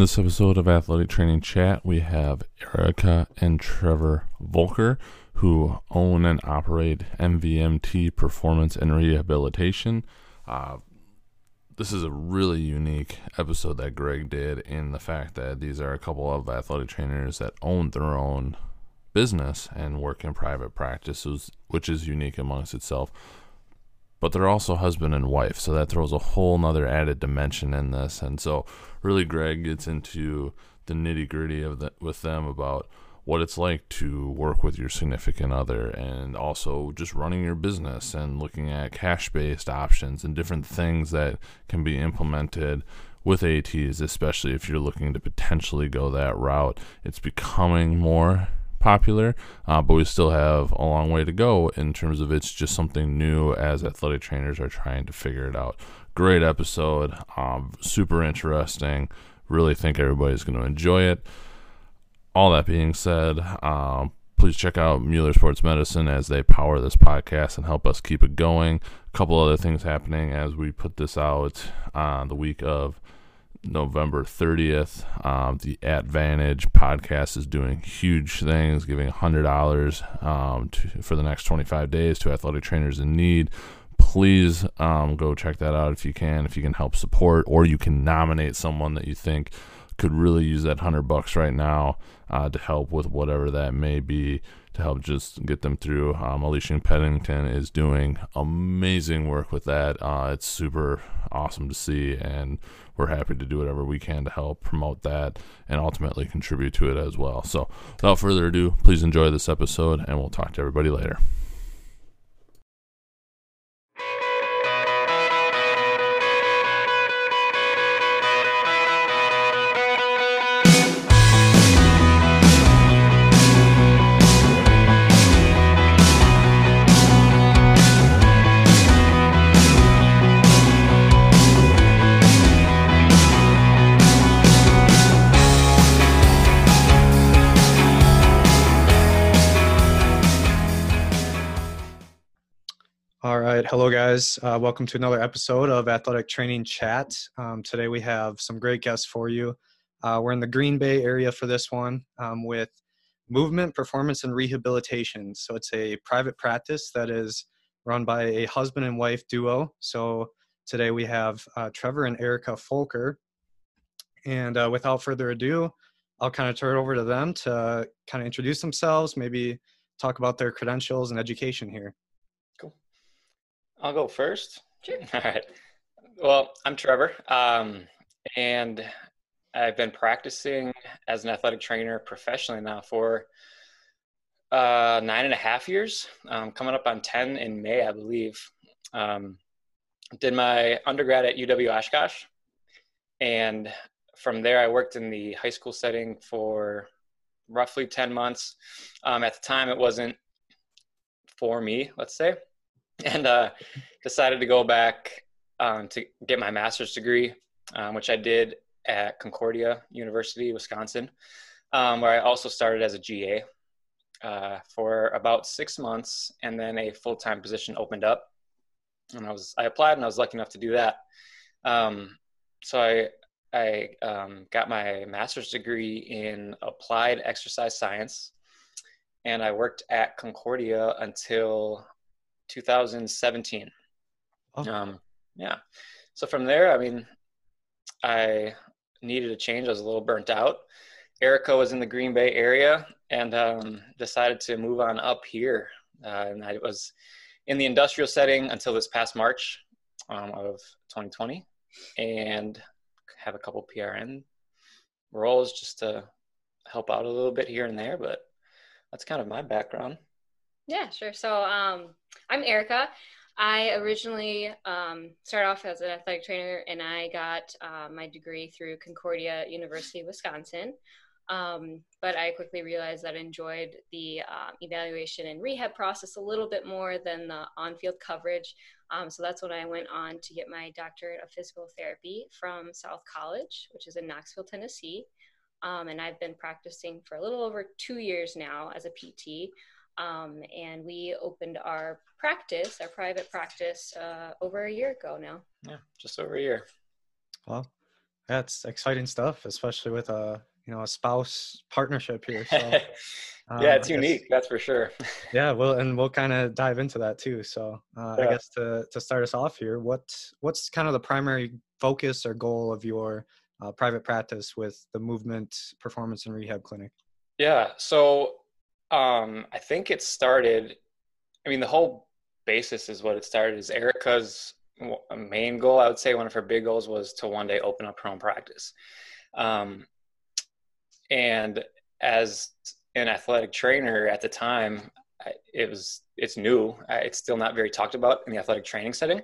this episode of Athletic Training Chat, we have Erica and Trevor Volker, who own and operate MVMT Performance and Rehabilitation. Uh, this is a really unique episode that Greg did in the fact that these are a couple of athletic trainers that own their own business and work in private practices, which is unique amongst itself. But they're also husband and wife, so that throws a whole nother added dimension in this. And so, really, Greg gets into the nitty gritty of the, with them about what it's like to work with your significant other and also just running your business and looking at cash based options and different things that can be implemented with ATs, especially if you're looking to potentially go that route. It's becoming more popular, uh, but we still have a long way to go in terms of it's just something new as athletic trainers are trying to figure it out. Great episode, um, super interesting. Really think everybody's going to enjoy it all that being said, um, please check out Mueller Sports Medicine as they power this podcast and help us keep it going. A couple other things happening as we put this out on the week of November 30th. Um, the Advantage podcast is doing huge things, giving $100 um, to, for the next 25 days to athletic trainers in need. Please um, go check that out if you can, if you can help support, or you can nominate someone that you think could really use that hundred bucks right now uh, to help with whatever that may be to help just get them through. Um, Alicia Pennington is doing amazing work with that. Uh, it's super awesome to see, and we're happy to do whatever we can to help promote that and ultimately contribute to it as well. So, without further ado, please enjoy this episode, and we'll talk to everybody later. Hello, guys. Uh, welcome to another episode of Athletic Training Chat. Um, today we have some great guests for you. Uh, we're in the Green Bay area for this one um, with Movement, Performance, and Rehabilitation. So it's a private practice that is run by a husband and wife duo. So today we have uh, Trevor and Erica Folker. And uh, without further ado, I'll kind of turn it over to them to kind of introduce themselves, maybe talk about their credentials and education here. I'll go first. Sure. All right. Well, I'm Trevor, um, and I've been practicing as an athletic trainer professionally now for uh, nine and a half years, um, coming up on 10 in May, I believe. Um, did my undergrad at UW Oshkosh, and from there I worked in the high school setting for roughly 10 months. Um, at the time, it wasn't for me, let's say and uh, decided to go back um, to get my master's degree, um, which I did at Concordia University, Wisconsin, um, where I also started as a GA uh, for about six months, and then a full time position opened up, and I was I applied and I was lucky enough to do that. Um, so I I um, got my master's degree in applied exercise science, and I worked at Concordia until 2017. Oh. Um, yeah. So from there, I mean, I needed a change. I was a little burnt out. Erica was in the Green Bay area and um, decided to move on up here. Uh, and I was in the industrial setting until this past March um, of 2020 and have a couple PRN roles just to help out a little bit here and there. But that's kind of my background. Yeah, sure. So um, I'm Erica. I originally um, started off as an athletic trainer and I got uh, my degree through Concordia University, Wisconsin. Um, but I quickly realized that I enjoyed the uh, evaluation and rehab process a little bit more than the on field coverage. Um, so that's when I went on to get my doctorate of physical therapy from South College, which is in Knoxville, Tennessee. Um, and I've been practicing for a little over two years now as a PT. Um, and we opened our practice, our private practice, uh, over a year ago now. Yeah, just over a year. Well, That's exciting stuff, especially with a you know a spouse partnership here. So, um, yeah, it's unique, that's for sure. yeah, well, and we'll kind of dive into that too. So, uh, yeah. I guess to to start us off here, what what's kind of the primary focus or goal of your uh, private practice with the Movement Performance and Rehab Clinic? Yeah, so um, I think it started. I mean, the whole basis is what it started. Is Erica's main goal? I would say one of her big goals was to one day open up her own practice. Um, and as an athletic trainer at the time, it was it's new. It's still not very talked about in the athletic training setting.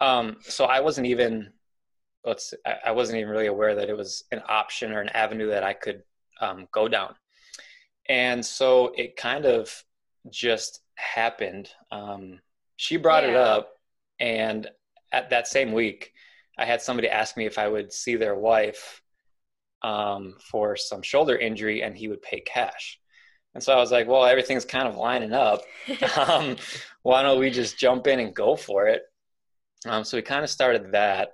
Um, so I wasn't even let's I wasn't even really aware that it was an option or an avenue that I could um, go down. And so it kind of just happened. Um, she brought yeah. it up, and at that same week, I had somebody ask me if I would see their wife um, for some shoulder injury, and he would pay cash. And so I was like, well, everything's kind of lining up. um, why don't we just jump in and go for it? Um, so we kind of started that.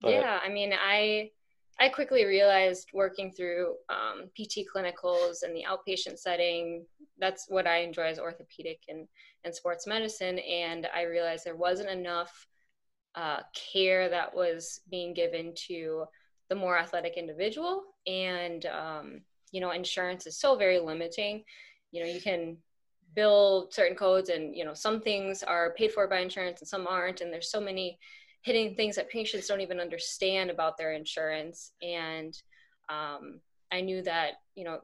But, yeah, I mean, I I quickly realized working through um, PT clinicals and the outpatient setting, that's what I enjoy as orthopedic and, and sports medicine. And I realized there wasn't enough uh, care that was being given to the more athletic individual. And, um, you know, insurance is so very limiting. You know, you can bill certain codes and, you know, some things are paid for by insurance and some aren't. And there's so many hitting things that patients don't even understand about their insurance. And um, I knew that, you know,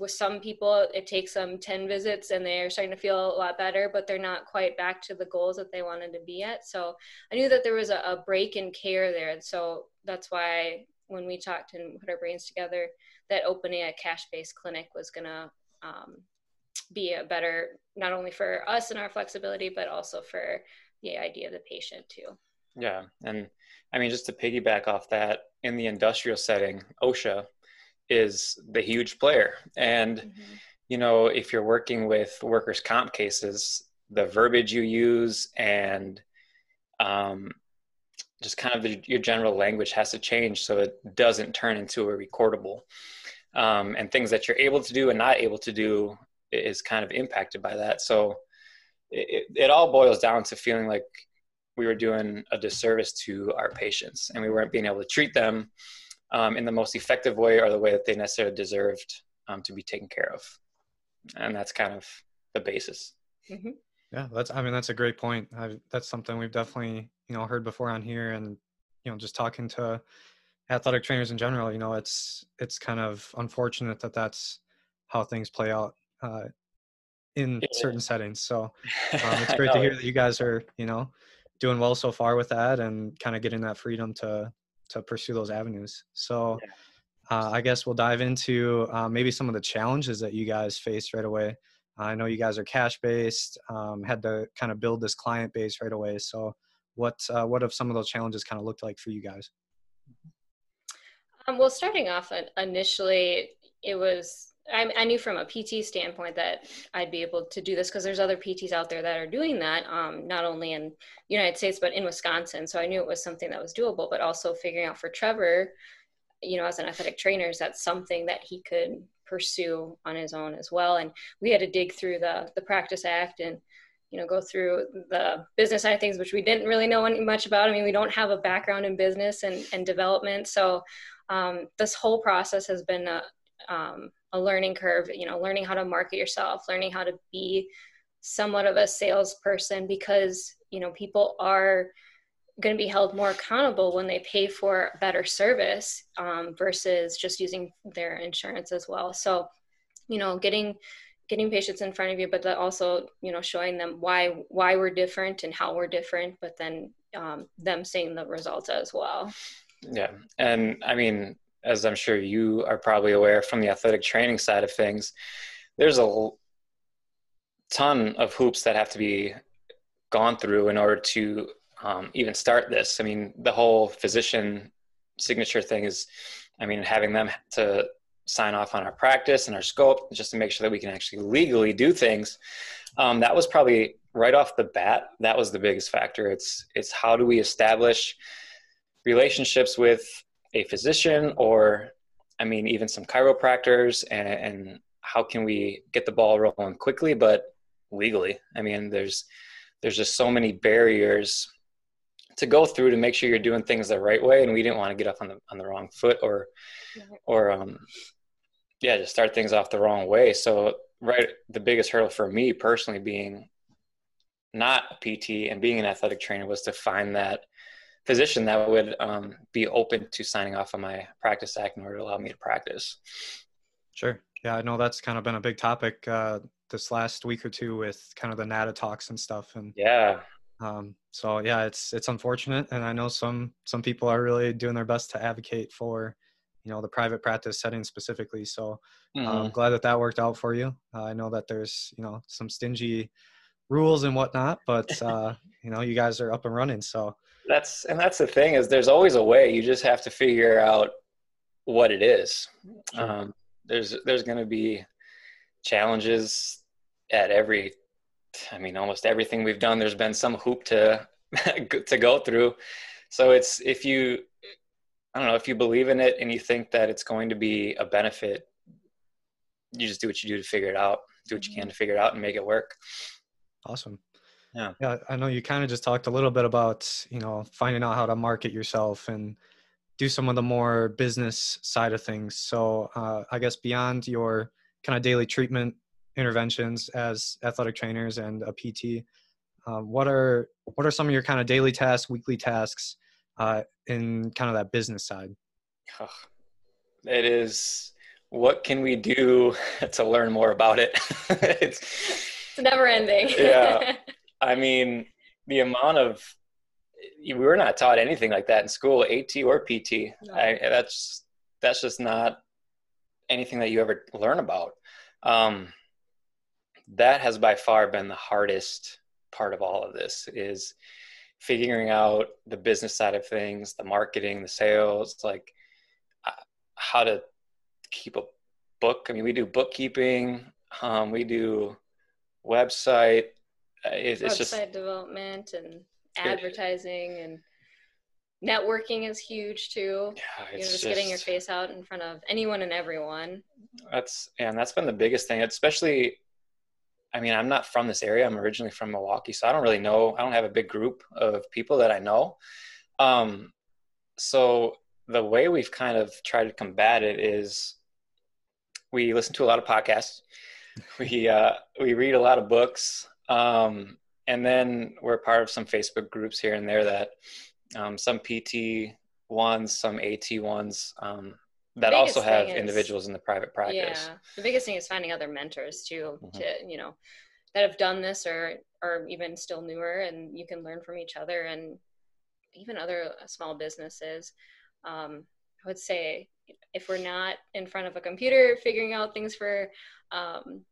with some people, it takes them 10 visits and they're starting to feel a lot better, but they're not quite back to the goals that they wanted to be at. So I knew that there was a, a break in care there. And so that's why when we talked and put our brains together, that opening a cash based clinic was going to um, be a better, not only for us and our flexibility, but also for the idea of the patient too. Yeah. And I mean, just to piggyback off that, in the industrial setting, OSHA is the huge player. And, mm-hmm. you know, if you're working with workers' comp cases, the verbiage you use and um, just kind of the, your general language has to change so it doesn't turn into a recordable. Um, and things that you're able to do and not able to do is kind of impacted by that. So it, it all boils down to feeling like we were doing a disservice to our patients and we weren't being able to treat them um, in the most effective way or the way that they necessarily deserved um, to be taken care of. And that's kind of the basis. Mm-hmm. Yeah, that's, I mean, that's a great point. I, that's something we've definitely, you know, heard before on here and, you know, just talking to athletic trainers in general, you know, it's, it's kind of unfortunate that that's how things play out uh, in certain settings. So um, it's great to hear that you guys are, you know, doing well so far with that and kind of getting that freedom to to pursue those avenues. So uh, I guess we'll dive into uh, maybe some of the challenges that you guys faced right away. I know you guys are cash based, um, had to kind of build this client base right away. So what uh, what have some of those challenges kind of looked like for you guys? Um, well, starting off initially, it was I, I, knew from a PT standpoint that I'd be able to do this because there's other PTs out there that are doing that, um, not only in United States but in Wisconsin. So I knew it was something that was doable. But also figuring out for Trevor, you know, as an athletic trainer, is that something that he could pursue on his own as well. And we had to dig through the the Practice Act and you know go through the business side of things, which we didn't really know much about. I mean, we don't have a background in business and and development, so. Um, this whole process has been a, um, a learning curve you know learning how to market yourself learning how to be somewhat of a salesperson because you know people are going to be held more accountable when they pay for better service um, versus just using their insurance as well. So you know getting getting patients in front of you but also you know showing them why why we're different and how we're different but then um, them seeing the results as well. Yeah. And i mean as I'm sure you are probably aware from the athletic training side of things, there's a ton of hoops that have to be gone through in order to um, even start this. I mean, the whole physician signature thing is, I mean, having them to sign off on our practice and our scope just to make sure that we can actually legally do things. Um, that was probably right off the bat. That was the biggest factor. It's it's how do we establish relationships with a physician or I mean, even some chiropractors and, and how can we get the ball rolling quickly, but legally? I mean, there's, there's just so many barriers to go through to make sure you're doing things the right way. And we didn't want to get off on the, on the wrong foot or, or, um, yeah, just start things off the wrong way. So right, the biggest hurdle for me personally being not a PT and being an athletic trainer was to find that physician that would um, be open to signing off on my practice act in order to allow me to practice. Sure. Yeah, I know that's kind of been a big topic uh, this last week or two with kind of the NATA talks and stuff. And yeah, um, so yeah, it's it's unfortunate, and I know some some people are really doing their best to advocate for you know the private practice setting specifically. So mm-hmm. I'm glad that that worked out for you. Uh, I know that there's you know some stingy rules and whatnot, but uh, you know you guys are up and running. So that's and that's the thing is there's always a way. You just have to figure out what it is. Um, there's there's going to be challenges at every. I mean, almost everything we've done. There's been some hoop to to go through. So it's if you, I don't know, if you believe in it and you think that it's going to be a benefit, you just do what you do to figure it out. Do what you can mm-hmm. to figure it out and make it work. Awesome. Yeah. Yeah. I know you kind of just talked a little bit about, you know, finding out how to market yourself and do some of the more business side of things. So uh, I guess beyond your kind of daily treatment interventions as athletic trainers and a PT, uh, what are what are some of your kind of daily tasks, weekly tasks uh, in kind of that business side? It is what can we do to learn more about it? it's, it's never ending. yeah. I mean, the amount of we were not taught anything like that in school, AT or PT. No. I, that's that's just not anything that you ever learn about. Um, that has by far been the hardest part of all of this is figuring out the business side of things, the marketing, the sales, like uh, how to keep a book. I mean, we do bookkeeping, um, we do website, it, it's website just development and advertising it, and networking is huge too. Yeah, you know, just, just, getting your face out in front of anyone and everyone. That's and that's been the biggest thing, especially. I mean, I'm not from this area. I'm originally from Milwaukee, so I don't really know. I don't have a big group of people that I know. Um, so the way we've kind of tried to combat it is we listen to a lot of podcasts. We uh, we read a lot of books. Um, and then we're part of some Facebook groups here and there that um, some PT ones, some AT ones um, that also have is, individuals in the private practice. Yeah, the biggest thing is finding other mentors too, mm-hmm. to you know, that have done this or or even still newer, and you can learn from each other and even other small businesses. Um, I would say if we're not in front of a computer figuring out things for um,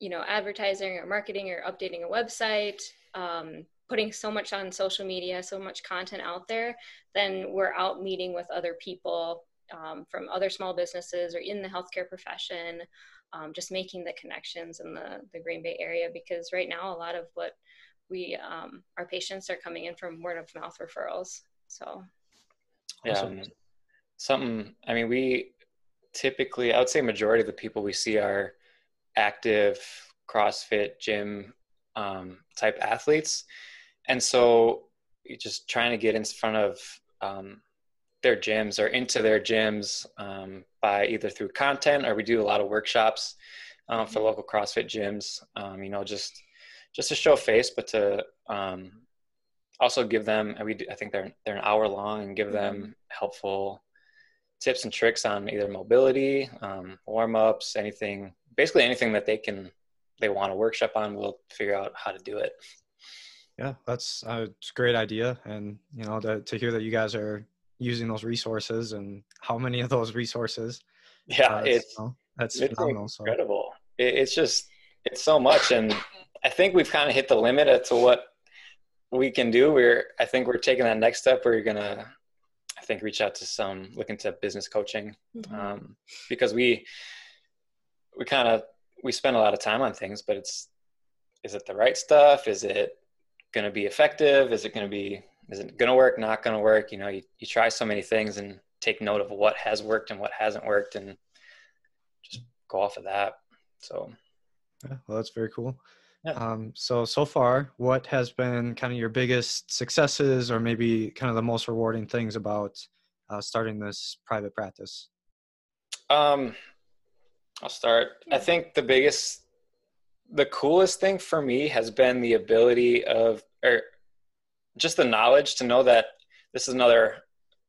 you know advertising or marketing or updating a website um, putting so much on social media so much content out there then we're out meeting with other people um, from other small businesses or in the healthcare profession um, just making the connections in the, the green bay area because right now a lot of what we um, our patients are coming in from word of mouth referrals so yeah awesome. something i mean we typically i would say majority of the people we see are active CrossFit gym um, type athletes, and so just trying to get in front of um, their gyms or into their gyms um, by either through content or we do a lot of workshops um, for local CrossFit gyms. Um, you know, just just to show face, but to um, also give them. We do, I think they're they're an hour long and give them mm-hmm. helpful tips and tricks on either mobility, warm ups, anything basically anything that they can they want to workshop on we'll figure out how to do it. Yeah that's uh, a great idea. And you know to, to hear that you guys are using those resources and how many of those resources yeah uh, it's you know, that's it's phenomenal, incredible. So. it, it's just it's so much. And i think we've kind of hit the limit as to what we can do. We're i think we're taking that next step. Where you're gonna i think reach out to some look into business coaching. Mm-hmm. um, because we we kind of we spend a lot of time on things, but it's is it the right stuff? Is it going to be effective? Is it going to be is it going to work? Not going to work? You know, you, you try so many things, and take note of what has worked and what hasn't worked and just go off of that. So, yeah, well, that's very cool. Yeah. Um, so so far, what has been kind of your biggest successes, or maybe kind of the most rewarding things about uh, starting this private practice? Um, I'll start. I think the biggest, the coolest thing for me has been the ability of, or just the knowledge to know that this is another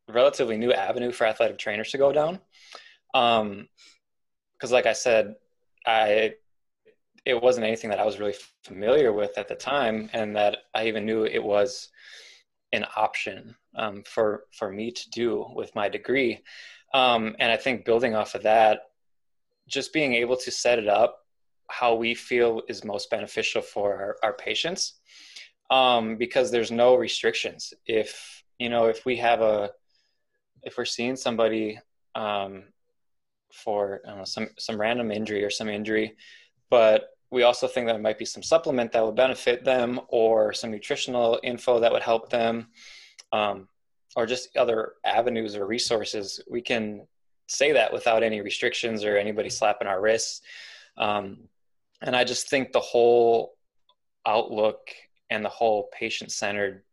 relatively new avenue for athletic trainers to go down. Um, because like I said, I it wasn't anything that I was really familiar with at the time, and that I even knew it was an option um, for for me to do with my degree. Um, and I think building off of that, just being able to set it up how we feel is most beneficial for our, our patients, um, because there's no restrictions. If you know, if we have a, if we're seeing somebody um, for know, some some random injury or some injury, but we also think that it might be some supplement that would benefit them or some nutritional info that would help them um, or just other avenues or resources we can say that without any restrictions or anybody slapping our wrists um, and i just think the whole outlook and the whole patient-centered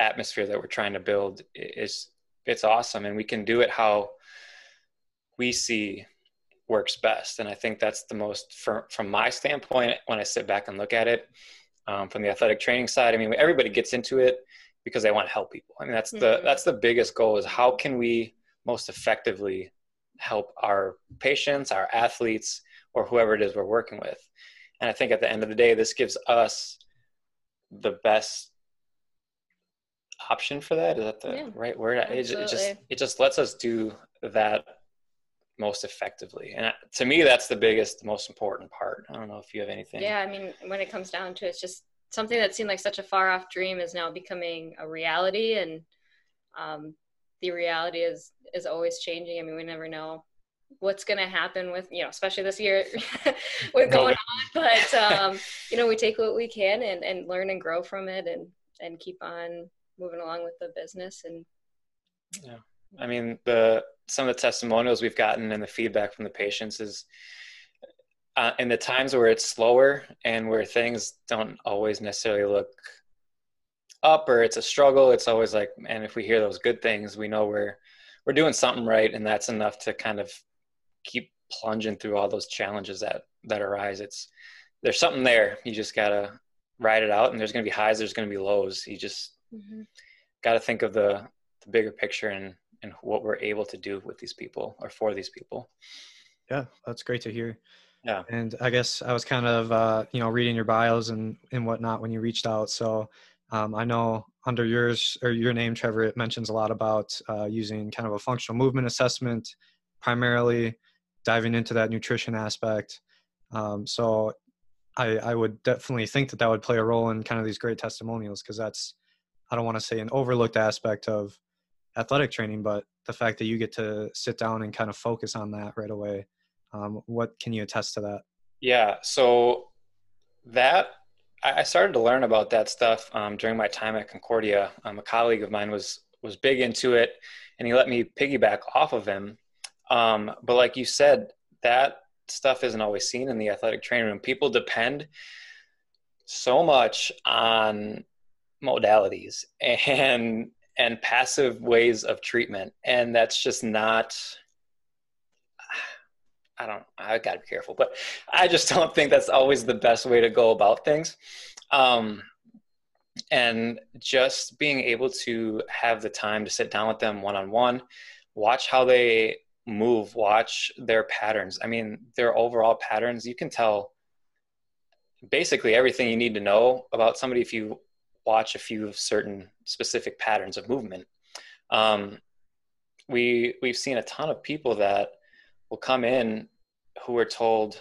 atmosphere that we're trying to build is it's awesome and we can do it how we see works best. And I think that's the most, for, from my standpoint, when I sit back and look at it, um, from the athletic training side, I mean, everybody gets into it because they want to help people. I mean, that's mm-hmm. the that's the biggest goal is how can we most effectively help our patients, our athletes, or whoever it is we're working with. And I think at the end of the day, this gives us the best option for that. Is that the yeah, right word? It, it just it just lets us do that most effectively. And to me, that's the biggest, most important part. I don't know if you have anything. Yeah, I mean, when it comes down to it, it's just something that seemed like such a far off dream is now becoming a reality, and um, the reality is is always changing. I mean, we never know what's going to happen with you know, especially this year with going on. But um, you know, we take what we can and and learn and grow from it, and and keep on moving along with the business and. Yeah. I mean, the some of the testimonials we've gotten and the feedback from the patients is uh, in the times where it's slower and where things don't always necessarily look up or it's a struggle it's always like and if we hear those good things we know we're we're doing something right and that's enough to kind of keep plunging through all those challenges that that arise it's there's something there you just gotta ride it out and there's gonna be highs there's gonna be lows you just mm-hmm. gotta think of the the bigger picture and and what we're able to do with these people or for these people. Yeah, that's great to hear. Yeah. And I guess I was kind of, uh, you know, reading your bios and, and whatnot when you reached out. So um, I know under yours or your name, Trevor, it mentions a lot about uh, using kind of a functional movement assessment, primarily diving into that nutrition aspect. Um, so I, I would definitely think that that would play a role in kind of these great testimonials because that's, I don't want to say an overlooked aspect of athletic training, but the fact that you get to sit down and kind of focus on that right away. Um, what can you attest to that? Yeah, so that I started to learn about that stuff um, during my time at Concordia. Um, a colleague of mine was was big into it, and he let me piggyback off of him. Um, but like you said, that stuff isn't always seen in the athletic training room. People depend so much on modalities and and passive ways of treatment and that's just not i don't I've gotta be careful but i just don't think that's always the best way to go about things um, and just being able to have the time to sit down with them one-on-one watch how they move watch their patterns i mean their overall patterns you can tell basically everything you need to know about somebody if you watch a few of certain specific patterns of movement. Um, we we've seen a ton of people that will come in who are told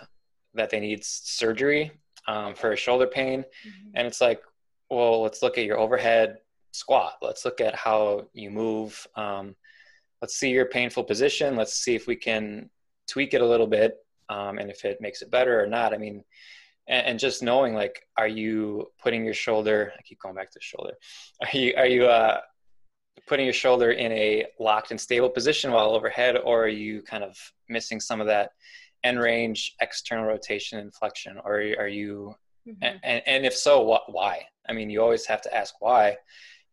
that they need surgery um, for a shoulder pain, mm-hmm. and it's like, well, let's look at your overhead squat. Let's look at how you move. Um, let's see your painful position. Let's see if we can tweak it a little bit, um, and if it makes it better or not. I mean, and, and, just knowing like are you putting your shoulder i keep going back to shoulder are you are you uh putting your shoulder in a locked and stable position while overhead, or are you kind of missing some of that end range external rotation and flexion, or are you? Mm-hmm. And, and if so, what? Why? I mean, you always have to ask why,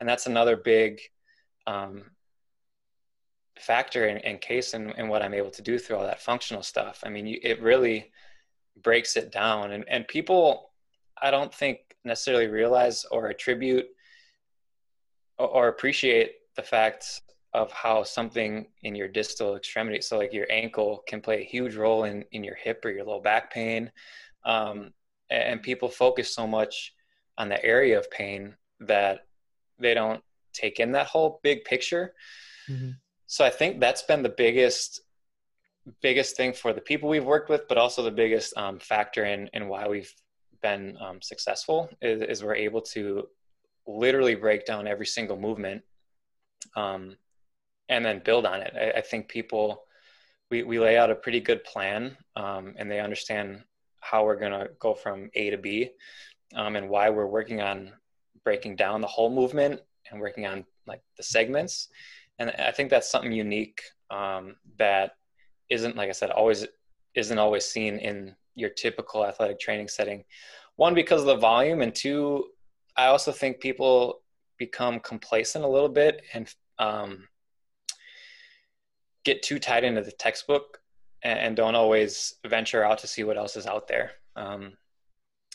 and that's another big um, factor and, and case in, in, what I'm able to do through all that functional stuff. I mean, you, it really breaks it down, and and people, I don't think necessarily realize or attribute or, appreciate the fact of how something in your distal extremity, so like your ankle, can play a huge role in in your hip or your low back pain. Um, and people focus so much on the area of pain that they don't take in that whole big picture. Mm-hmm. So I think that's been the biggest biggest thing for the people we've worked with, but also the biggest um, factor in in why we've been um, successful is, is, we're able to literally break down every single movement um, and then build on it. I, I, think people we we lay out a pretty good plan um, and they understand how we're going to go from A to B um, and why we're working on breaking down the whole movement and working on like the segments and i think that's something unique um, that isn't like i said always isn't always seen in your typical athletic training setting one because of the volume and two i also think people become complacent a little bit and um, get too tied into the textbook and, and, don't always venture out to see what else is out there. Um,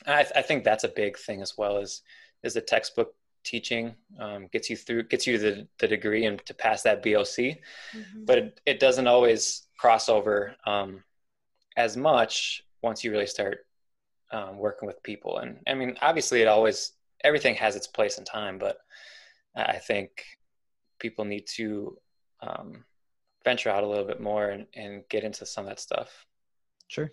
I, I, think that's a big thing as well as is the textbook teaching um, gets you through gets you the, the degree and to pass that boc mm-hmm. but it, it, doesn't always cross over um, as much once you really start um, working with people. And i mean obviously it always everything has its place and time but i think people need to um, venture out a little bit more and, and get into some of that stuff sure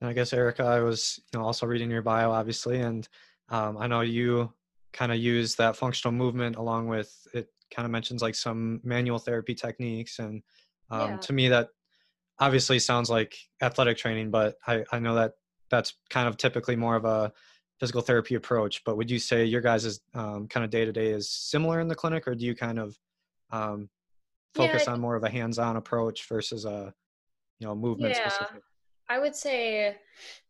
and i guess erica i was you know also reading your bio obviously and um, i know you kind of use that functional movement along with it kind of mentions like some manual therapy techniques and um, yeah. to me that obviously sounds like athletic training but I, I know that that's kind of typically more of a physical therapy approach but would you say your guys' um, kind of day-to-day is similar in the clinic or do you kind of um, focus yeah, on more of a hands-on approach versus a you know movement yeah. specific I would say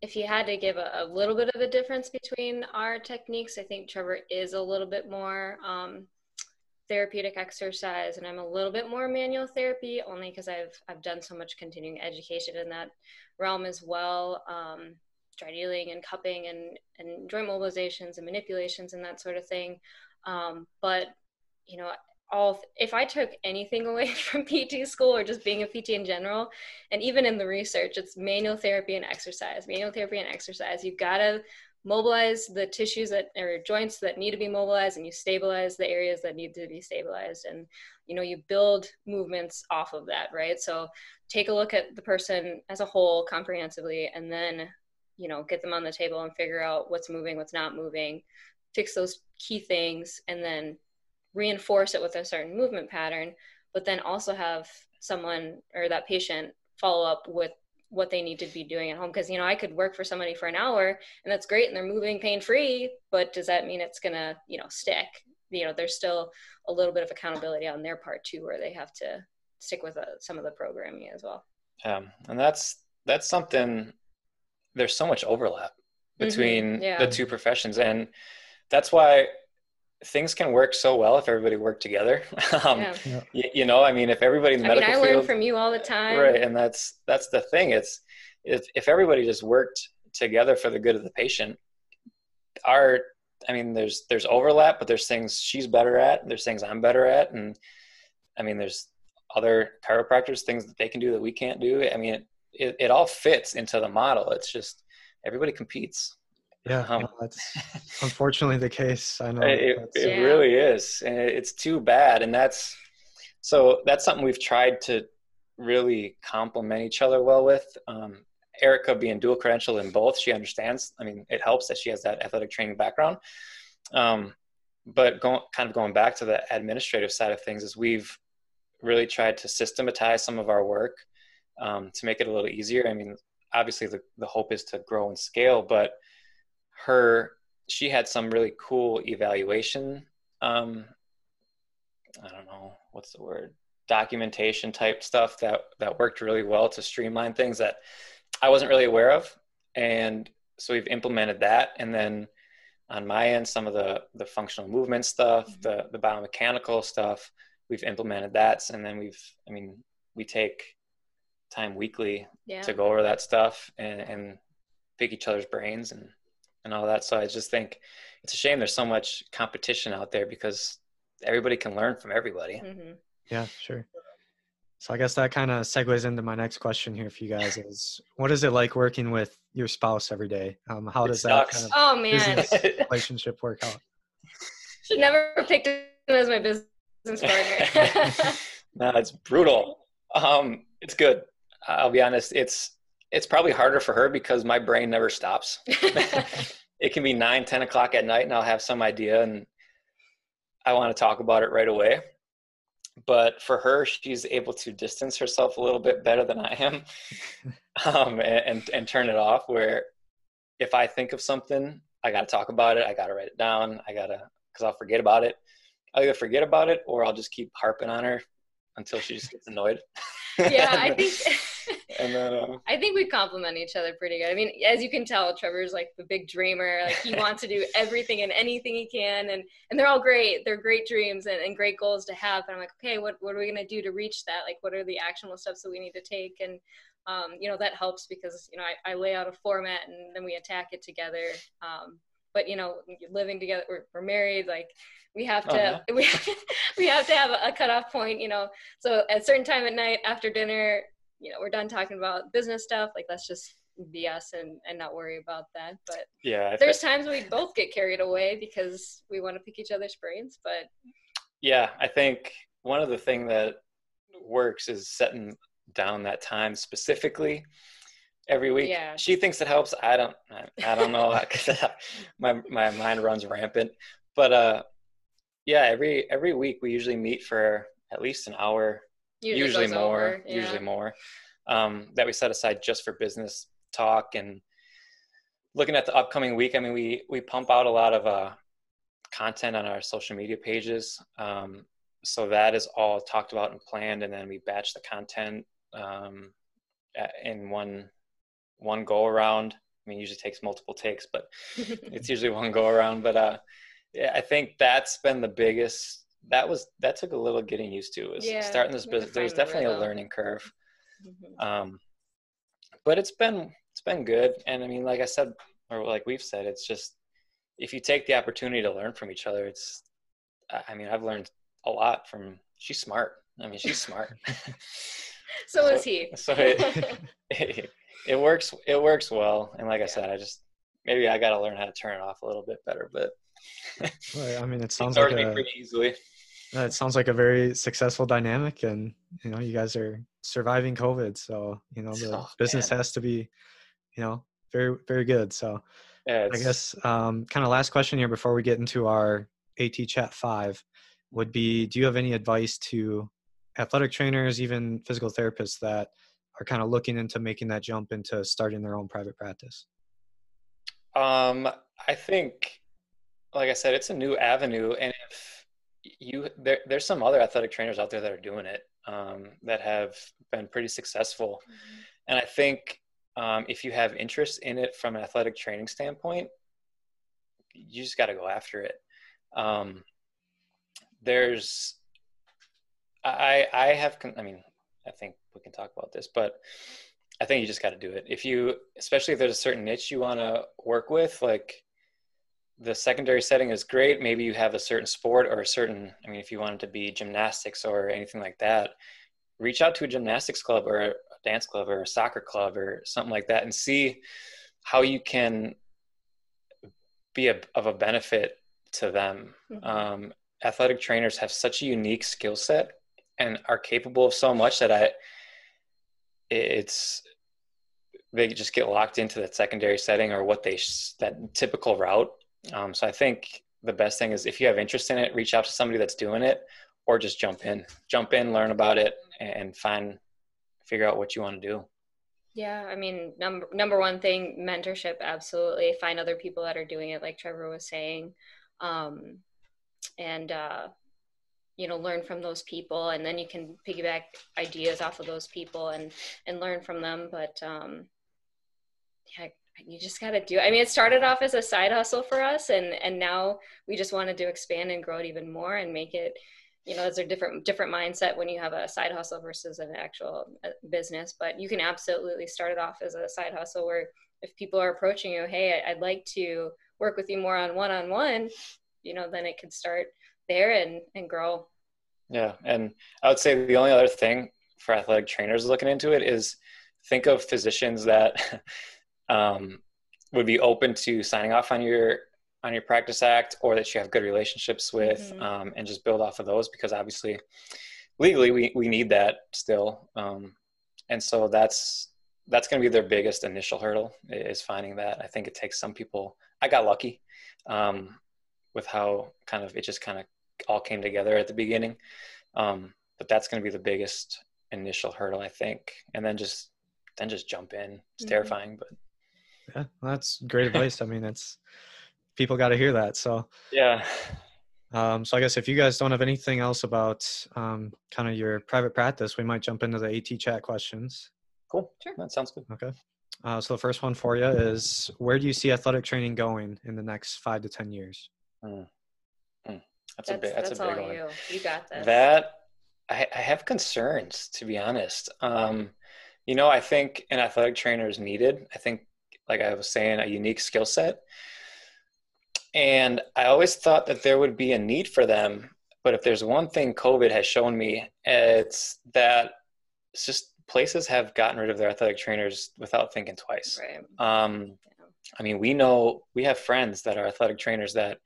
if you had to give a, a, little bit of a difference between our techniques, I think Trevor is a little bit more um, therapeutic exercise, and I'm a little bit more manual therapy, only because I've I've done so much continuing education in that realm as well. Um, dry and cupping and, and joint mobilizations and manipulations and that sort of thing. Um, but you know, all if i took anything away from pt school or just being a pt in general and even in the research it's manual therapy and exercise manual therapy and exercise. You gotta mobilize the tissues that or joints that need to be mobilized and you stabilize the areas that need to be stabilized. And you know you build movements off of that right? So take a look at the person as a whole comprehensively and then you know get them on the table and figure out what's moving what's not moving fix those key things and then reinforce it with a certain movement pattern, but then also have someone or that patient follow up with what they need to be doing at home. Because you know i could work for somebody for an hour and that's great and they're moving pain free but does that mean it's gonna you know stick? You know there's still a little bit of accountability on their part too where they have to stick with uh, some of the programming as well. Yeah and that's that's something there's so much overlap mm-hmm. between mm-hmm. yeah. the two professions and that's why things can work so well if everybody worked together. um, yeah. you, you, know, I mean, if everybody in the I medical mean, I field, learn from you all the time, right? And that's that's the thing. It's if if everybody just worked together for the good of the patient, our I mean, there's there's overlap, but there's things she's better at, there's things I'm better at, and I mean, there's other chiropractors things that they can do that we can't do. I mean, it, it, it all fits into the model. It's just everybody competes. Yeah, um, that's unfortunately the case. I know it, it yeah. really is, and it's too bad. And that's so that's something we've tried to really complement each other well with. Um, Erica being dual credential in both, she understands. I mean, it helps that she has that athletic training background. Um, but going kind of going back to the administrative side of things, is we've really tried to systematize some of our work um, to make it a little easier. I mean, obviously the, the hope is to grow and scale, but her she had some really cool evaluation um, I don't know what's the word documentation type stuff that that worked really well to streamline things that I wasn't really aware of, and so we've implemented that. And then on my end, some of the the functional movement stuff, mm-hmm. the the biomechanical stuff, we've implemented that, and then we've I mean we take time weekly yeah. to go over that stuff and, and pick each other's brains and and all that. So I just think it's a shame there's so much competition out there because everybody can learn from everybody. Mm-hmm. Yeah, sure. So I guess that kind of segues into my next question here for you guys is what is it like working with your spouse every day? Um, how does that kind of oh man relationship work out? Should never picked him as my business partner. no, it's brutal. Um, it's good. I'll be honest. It's it's probably harder for her because my brain never stops. it can be nine, ten o'clock at night, and I'll have some idea, and I want to talk about it right away but for her, she's able to distance herself a little bit better than I am, um, and, and, and turn it off. Where if I think of something, I got to talk about it. I got to write it down. I got to because I'll forget about it. I'll either forget about it or I'll just keep harping on her until she just gets annoyed. yeah, I think. and then um, I think we complement each other pretty good. I mean, as you can tell, Trevor's like the big dreamer. Like he wants to do everything and anything he can, and and they're all great. They're great dreams and, and great goals to have. And I'm like, okay, what what are we gonna do to reach that? Like, what are the actionable steps that we need to take? And um, you know that helps because you know I, I lay out a format and then we attack it together. Um, but you know, living together, we're, we're married, like we have to uh-huh. we, we have to have a, cutoff point you know so at a certain time at night after dinner you know we're done talking about business stuff like let's just BS and and not worry about that but yeah there's times we both get carried away because we want to pick each other's brains but yeah i think one of the thing that works is setting down that time specifically every week. Yeah. She thinks it helps. I don't. I, I don't know. my my mind runs rampant. But uh, yeah, every every week we usually meet for at least an hour, usually, usually more, yeah. usually more. Um, that we set aside just for business talk and looking at the upcoming week. I mean, we we pump out a lot of uh, content on our social media pages, um, so that is all talked about and planned, and then we batch the content um, in one one go around. I mean, usually takes multiple takes, but it's usually one go around. But uh, yeah, I think that's been the biggest. That was that took a little getting used to. Was yeah, starting this business. There was definitely a learning curve. Mm-hmm. Um, but it's been it's been good, and I mean, like I said, or like we've said, it's just if you take the opportunity to learn from each other, it's. I mean, I've learned a lot from. She's smart. I mean, she's smart. so, so is he. so it, it, it works. It works well, and like I said, I just maybe I got to learn how to turn it off a little bit better, but well, I mean, it sounds like a, pretty easily. It sounds like a very successful dynamic, and you know, you guys are surviving COVID, so you know the oh, business man. has to be, you know, very very good. So, yeah, I guess um, kind of last question here before we get into our AT Chat Five would be: Do you have any advice to athletic trainers, even physical therapists that are kind of looking into making that jump into starting their own private practice? Um, I think like I said, it's a new avenue, and if you there, there's some other athletic trainers out there that are doing it um, that have been pretty successful, mm-hmm. and I think um, if you have interest in it from an athletic training standpoint, you just got to go after it. Um, there's, I I have, I mean, I think we can talk about this, but I think you just got to do it. If you, especially if there's a certain niche you want to work with, like the secondary setting is great. Maybe you have a certain sport or a certain, I mean, if you wanted to be gymnastics or anything like that, reach out to a gymnastics club or a dance club or a soccer club or something like that and see how you can be a, of a benefit to them. Mm-hmm. Um, athletic trainers have such a unique skill set and are capable of so much that I, it's, they just get locked into that secondary setting or what they that typical route um, so I think the best thing is if you have interest in it, reach out to somebody that's doing it, or just jump in, jump in, learn about it, and find, figure out what you want to do. Yeah, I mean, number number one thing, mentorship. Absolutely, find other people that are doing it, like Trevor was saying, um, and uh, you know learn from those people and then you can piggyback ideas off of those people and and learn from them but um yeah you just got to do it. i mean it started off as a side hustle for us and and now we just wanted to expand and grow it even more and make it you know it's a different different mindset when you have a side hustle versus an actual uh, business but you can absolutely start it off as a side hustle where if people are approaching you hey i'd like to work with you more on one-on-one you know then it could start there and and grow yeah and i would say the only other thing for athletic trainers looking into it is think of physicians that um, would be open to signing off on your on your practice act or that you have good relationships with mm-hmm. um, and just build off of those because obviously legally we, we need that still um, and so that's that's going to be their biggest initial hurdle is finding that i think it takes some people i got lucky um, with how kind of it just kind of all came together at the beginning. Um, but that's going to be the biggest initial hurdle, I think. And then just then just jump in. It's mm-hmm. terrifying, but yeah, well, that's great advice. I mean, it's people got to hear that. So yeah. Um, so I guess if you guys don't have anything else about um, kind of your private practice, we might jump into the AT chat questions. Cool. Sure. That sounds good. Okay. Uh, so the first one for you is where do you see athletic training going in the next five to 10 years? Mm. That's, that's, a big. That's, that's a big one. You. you got this. That I, I have concerns to be honest. Um, you know, I think an athletic trainer is needed. I think, like I was saying, a unique skill set. And I always thought that there would be a need for them. But if there's one thing COVID has shown me, it's that it's just places have gotten rid of their athletic trainers without thinking twice. Right. Um, yeah. I mean, we know we have friends that are athletic trainers that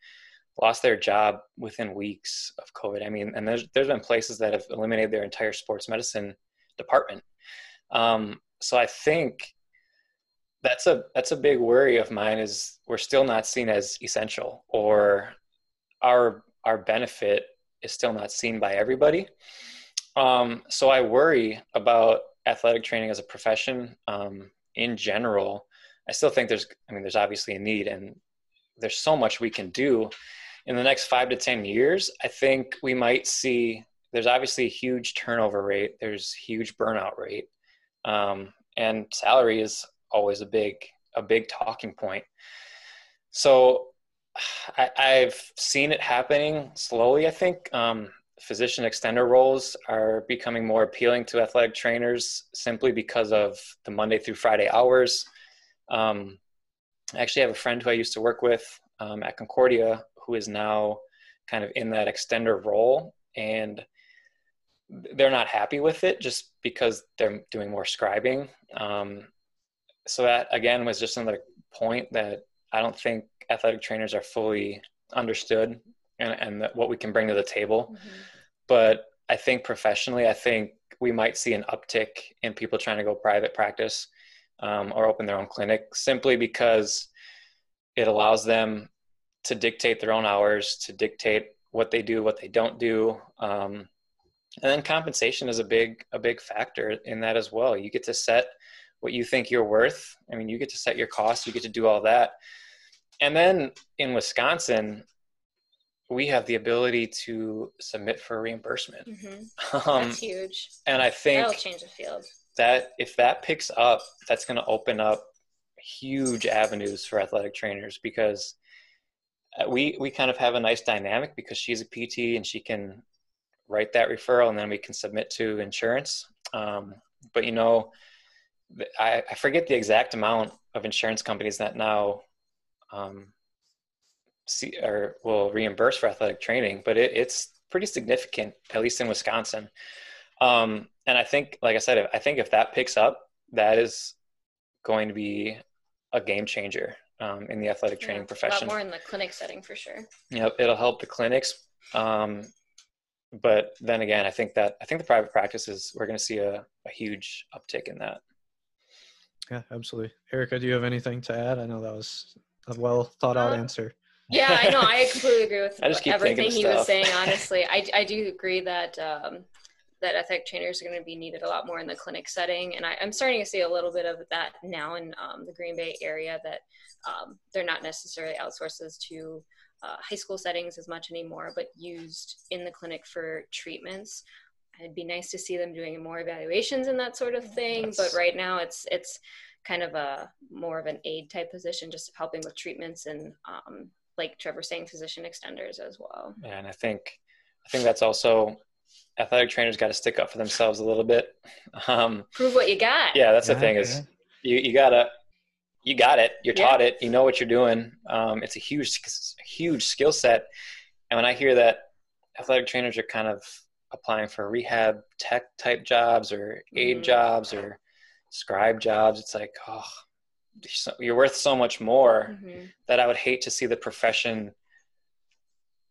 lost their job within weeks of COVID. I mean, and there's there's been places that have eliminated their entire sports medicine department. Um, so I think that's a that's a big worry of mine is we're still not seen as essential or our our benefit is still not seen by everybody. Um, so I worry about athletic training as a profession um, in general. I still think there's I mean there's obviously a need and there's so much we can do in the next five to 10 years, I think we might see there's obviously a huge turnover rate, there's huge burnout rate. Um, and salary is always a big, a big talking point. So I, have seen it happening slowly, I think. Um, physician extender roles are becoming more appealing to athletic trainers simply because of the Monday through Friday hours. Um, I actually have a friend who I used to work with um, at Concordia who is now kind of in that extender role and they're not happy with it just because they're doing more scribing. Um, so that again was just another point that I don't think athletic trainers are fully understood and, and what we can bring to the table. Mm-hmm. But I think professionally, I think we might see an uptick in people trying to go private practice um, or open their own clinic simply because it allows them to dictate their own hours, to dictate what they do, what they don't do. Um, and then compensation is a big a big factor in that as well. You get to set what you think you're worth. I mean, you get to set your costs. You get to do all that. And then in Wisconsin, we have the ability to submit for reimbursement. Mm-hmm. Um, that's huge. And I think that'll change the field. That if that picks up, that's going to open up huge avenues for athletic trainers because uh, we we kind of have a nice dynamic because she's a PT and she can write that referral and then we can submit to insurance. Um, but you know, I, I, forget the exact amount of insurance companies that now um, see or will reimburse for athletic training, but it, it's pretty significant, at least in Wisconsin. Um, and I think, like I said, I think if that picks up, that is going to be a game changer um, in the athletic training yeah, profession. more in the clinic setting for sure. Yep, it'll help the clinics. Um, but then again, I think that I think the private practices we're going to see a, a huge uptick in that. Yeah, absolutely. Erica, do you have anything to add? I know that was a well thought out um, answer. Yeah, I know. I completely agree with everything he was saying. Honestly, I, I do agree that um, that athletic trainers are going to be needed a lot more in the clinic setting, and I, am starting to see a little bit of that now in um, the Green Bay area. That um, they're not necessarily outsources to uh, high school settings as much anymore, but used in the clinic for treatments. It'd be nice to see them doing more evaluations and that sort of thing. That's... But right now, it's it's kind of a more of an aid type position, just helping with treatments and um, like Trevor saying, physician extenders as well. And I think I think that's also athletic trainers got to stick up for themselves a little bit. Um, Prove what you got. Yeah, that's the thing is you you gotta you got it. You're taught it. You know what you're doing. Um, it's a huge huge skill set. And when I hear that athletic trainers are kind of applying for rehab tech type jobs or aid mm. jobs or scribe jobs, it's like, oh, you're worth so much more mm-hmm. that I would hate to see the profession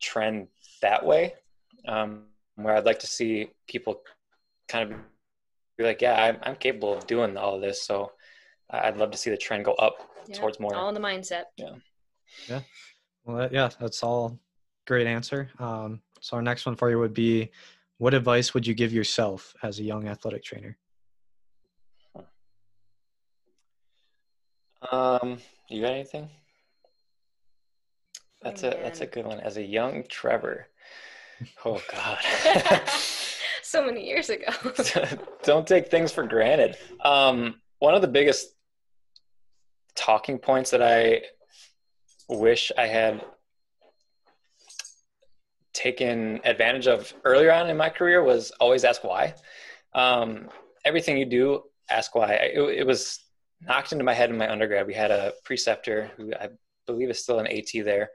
trend that way. Um, where I'd like to see people kind of be like, yeah, I'm, I'm capable of doing all of this. So I'd love to see the trend go up yeah, towards more. All in the mindset. Yeah. Yeah. Well, yeah, that's all great answer. Um, so our next one for you would be, what advice would you give yourself as a young athletic trainer? Um, you got anything? That's a that's a good one. As a young Trevor, oh God, so many years ago. Don't take things for granted. Um, one of the biggest talking points that I wish I had taken advantage of earlier on in my career was always ask why. Um, everything you do, ask why. It, it, was knocked into my head in my undergrad. We had a preceptor who I believe is still an AT there.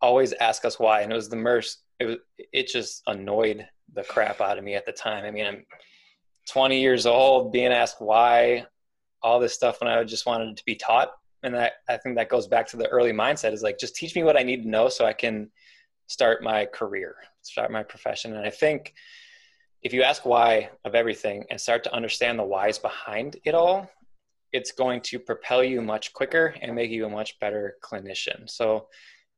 Always ask us why, and it was the most. It was. It just annoyed the crap out of me at the time. I mean, I'm 20 years old, being asked why, all this stuff when I just wanted to be taught. And that I think that goes back to the early mindset is like just teach me what I need to know so I can start my career, start my profession. And I think if you ask why of everything and start to understand the whys behind it all, it's going to propel you much quicker and make you a much better clinician. So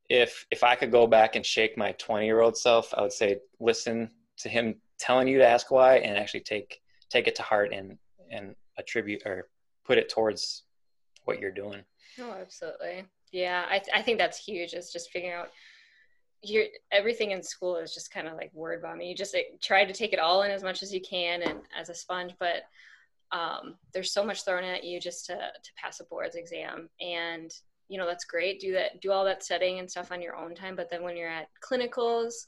if if I could go back and shake my 20 year old self, I would say listen to him telling you to ask why and actually take take it to heart and and attribute or put it towards what you're doing. Oh, absolutely. Yeah, I, th- I think that's huge. Is just figuring out your everything in school is just kind of like word vomit. You just like, try to take it all in as much as you can and as a sponge, but um, there's so much thrown at you just to to pass a boards exam, and you know that's great. Do that, do all that studying and stuff on your own time. But then when you're at clinicals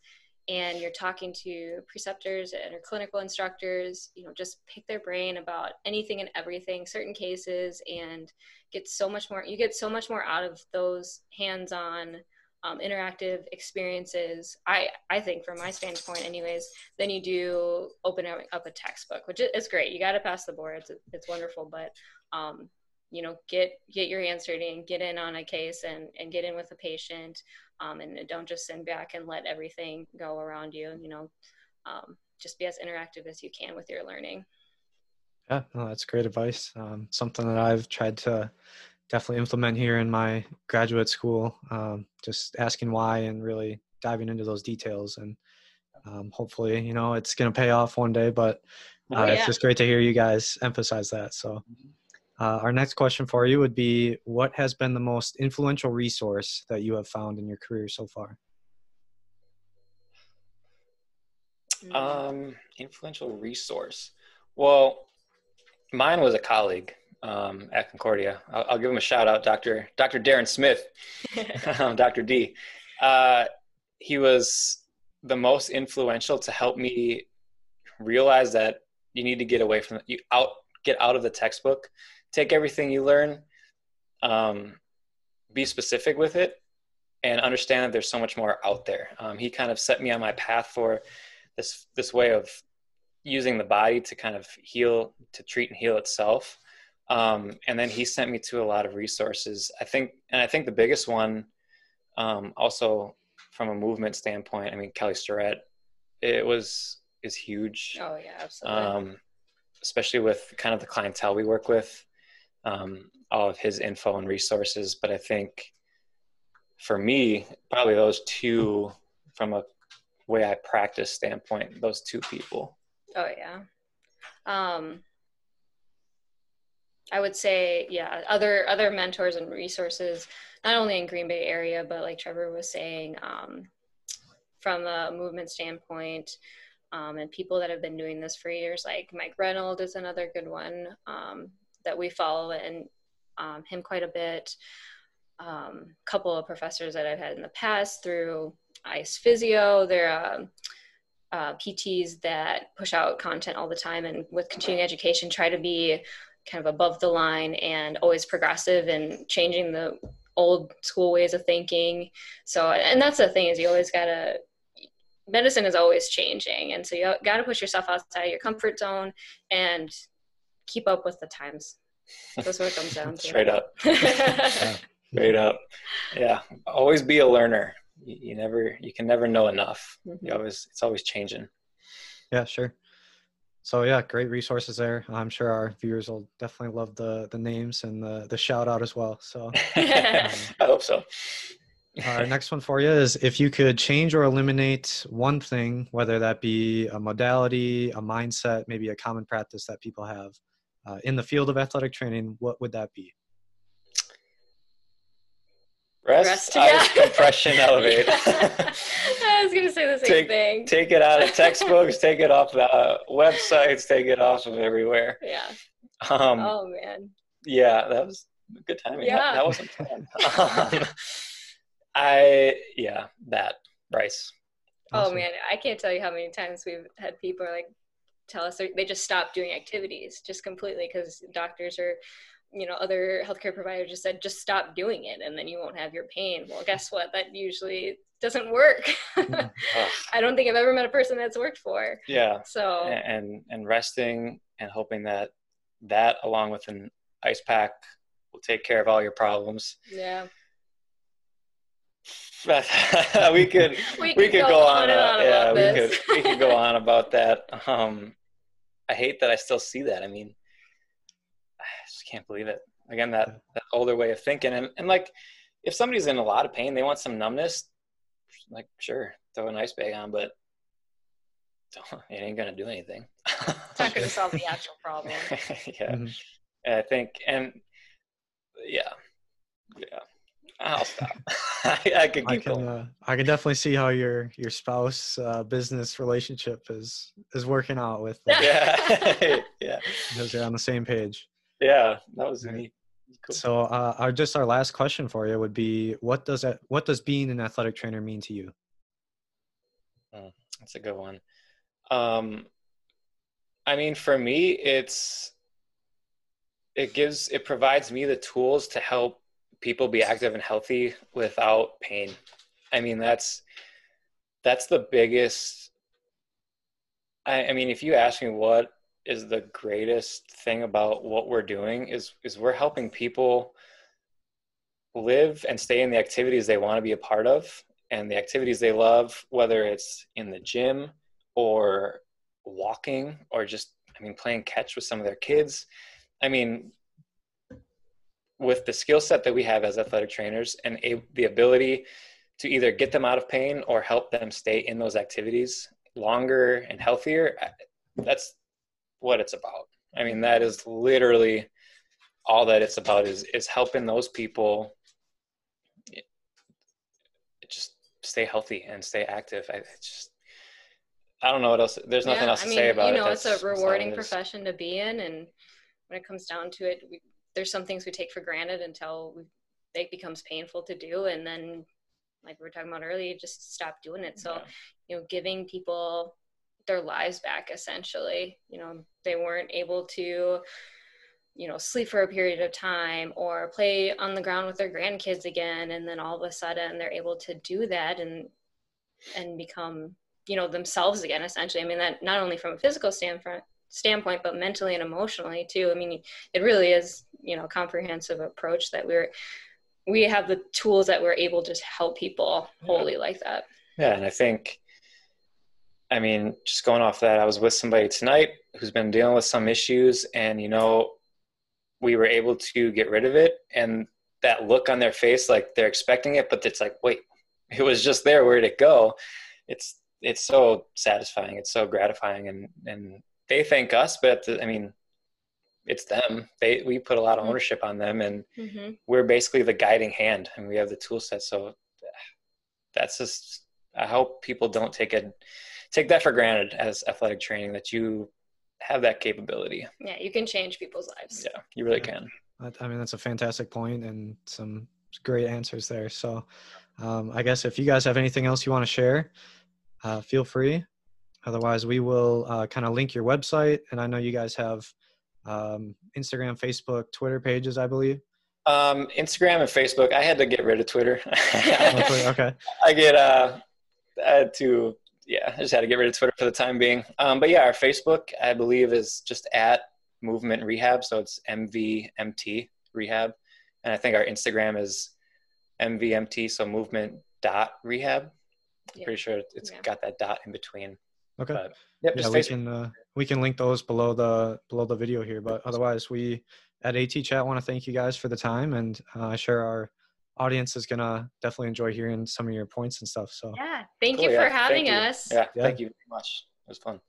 and you're talking to preceptors and or clinical instructors, you know, just pick their brain about anything and everything, certain cases, and get so much more. You get so much more out of those hands-on, um, interactive experiences. I I think, from my standpoint, anyways, than you do opening up a textbook, which is great. You got to pass the board. It's it's wonderful, but um, you know, get get your hands dirty and get in on a case and and get in with a patient um, and don't just sit back and let everything go around you. You know, um, just be as interactive as you can with your learning. Yeah, no, that's great advice. Um, something that I've tried to definitely implement here in my graduate school. Um, just asking why and really diving into those details, and um, hopefully, you know, it's going to pay off one day. But oh, uh, oh, yeah. it's just great to hear you guys emphasize that. So. Mm-hmm. Uh, our next question for you would be What has been the most influential resource that you have found in your career so far? Um, influential resource. Well, mine was a colleague um, at Concordia. I'll, I'll, give him a shout out, Dr. Dr. Darren Smith, um, Dr. D. Uh, he was the most influential to help me realize that you need to get away from you out get out of the textbook take everything you learn, um, be specific with it, and understand that there's so much more out there. Um, he kind of set me on my path for this this way of using the body to kind of heal, to treat and heal itself. Um, and then he sent me to a lot of resources. I think, and I think the biggest one, um, also from a movement standpoint, I mean, Kelly Starrett, it was is huge. Oh yeah, absolutely. Um, especially with kind of the clientele we work with um, all of his info and resources. But I think for me, probably those two, from a way I practice standpoint, those two people. Oh yeah. Um, I would say, yeah, other other mentors and resources, not only in Green Bay area, but like Trevor was saying, um, from a movement standpoint, um, and people that have been doing this for years, like Mike Reynolds is another good one um, that we follow and um, him quite a bit. A um, couple of professors that I've had in the past through ICE Physio, they're uh, uh, PTs that push out content all the time and with continuing education try to be kind of above the line and always progressive and changing the old school ways of thinking. So, and that's the thing is you always gotta, medicine is always changing. And so you gotta push yourself outside of your comfort zone and keep up with the times. That's what it comes down to. Straight up. Straight up. Yeah. Always be a learner. You, you never, you can never know enough. Mm-hmm. You always, it's always changing. Yeah, sure. So yeah, great resources there. I'm sure our viewers will definitely love the the names and the the shout out as well. So um, I hope so. our next one for you is if you could change or eliminate one thing, whether that be a modality, a mindset, maybe a common practice that people have uh, in the field of athletic training, what would that be? Rest, Rest ice, compression, elevate. I was going to say the same take, thing. Take it out of textbooks, take it off the websites, take it off of everywhere. Yeah. Um, oh, man. Yeah, that was good timing. Yeah. That, that wasn't fun. um, I, yeah, that, Bryce. Oh, awesome. Oh, man. I can't tell you how many times we've had people like tell us they just stop doing activities just completely because doctors are you know other healthcare providers just said just stop doing it and then you won't have your pain. Well guess what? That usually doesn't work. Mm, i don't think i've ever met a person that's worked for. Yeah. So and and resting and hoping that that along with an ice pack will take care of all your problems. Yeah. We could we, we could, go, go, on, on, on yeah we could we could go on about that. Um i hate that i still see that. I mean just can't believe it. Again, that, that older way of thinking. And, and like, if somebody's in a lot of pain, they want some numbness, like, sure, throw an ice bag on, but it ain't going to do anything. it's not going to solve the actual problem. yeah. Mm-hmm. I think, and yeah, yeah. I'll stop. I, I could keep I can, uh, I can definitely see how your your spouse uh, business relationship is is working out with. Uh, yeah, yeah, because you're on the same page yeah, that was neat. Cool. So, uh, our just our last question for you would be: What does that, what does being an athletic trainer mean to you? Mm, that's a good one. Um, I mean, for me, it's it gives it provides me the tools to help people be active and healthy without pain. I mean, that's that's the biggest. I, I mean, if you ask me what is the greatest thing about what we're doing is is we're helping people live and stay in the activities they want to be a part of. And the activities they love whether it's in the gym or walking or just i mean playing catch with some of their kids. I mean with the skill set that we have as athletic trainers and a, the ability to either get them out of pain or help them stay in those activities longer and healthier that's what it's about. I mean, that is literally all that it's about is is helping those people just stay healthy and stay active. I just I don't know what else. There's nothing yeah, else to I mean, say about it. You know, it. it's a rewarding profession to be in, and when it comes down to it, we, there's some things we take for granted until we, it becomes painful to do, and then, like we were talking about earlier, just stop doing it. So, yeah. you know, giving people their lives back essentially. You know they weren't able to you know sleep for a period of time or play on the ground with their grandkids again. And then all of a sudden they're able to do that and and become you know themselves again essentially. I mean that not only from a physical standpoint standpoint but mentally and emotionally too. I mean it really is you know a comprehensive approach that we're we have the tools that we're able to help people wholly yeah. like that. Yeah and i think I mean, just going off that, I was with somebody tonight who's been dealing with some issues, and you know, we were able to get rid of it. And that look on their face, like they're expecting it, but it's like, wait, it was just there. Where'd it go? It's it's so satisfying. It's so gratifying, and and they thank us, but the, I mean, it's them. They we put a lot of Mhm. ownership on them, and hmm we're basically the guiding hand, and we have the tool set. So that's just. I hope people don't take it take that for granted as athletic training that you have that capability. Yeah, you can change people's lives. Yeah, you really Yeah. can. I I mean, that's a fantastic point and some great answers there. So, um, I guess if you guys have anything else you want to share, uh, feel free. Otherwise, we will uh, kind of link your website. And I know you guys have um, Instagram, Facebook, Twitter pages, I believe. Um, Instagram and Facebook. I had to get rid of Twitter. Oh, Twitter, okay. I get uh, I had to yeah, I just had to get rid of Twitter for the time being. Um, but yeah, our Facebook I believe is just at Movement Rehab, so it's MVMT Rehab, and I think our Instagram is MVMT, so Movement dot Rehab. Yeah. Pretty sure it's Yeah. got that dot in between. Okay. But yep, yeah, just we Facebook. can uh, we can link those below the below the video here. But otherwise, we at AT Chat want to thank you guys for the time, and uh, share our audience is gonna definitely enjoy hearing some of your points and stuff. So Yeah. Thank Cool, you yeah, for having thank you. us. Yeah, Yeah. thank you very much. It was fun.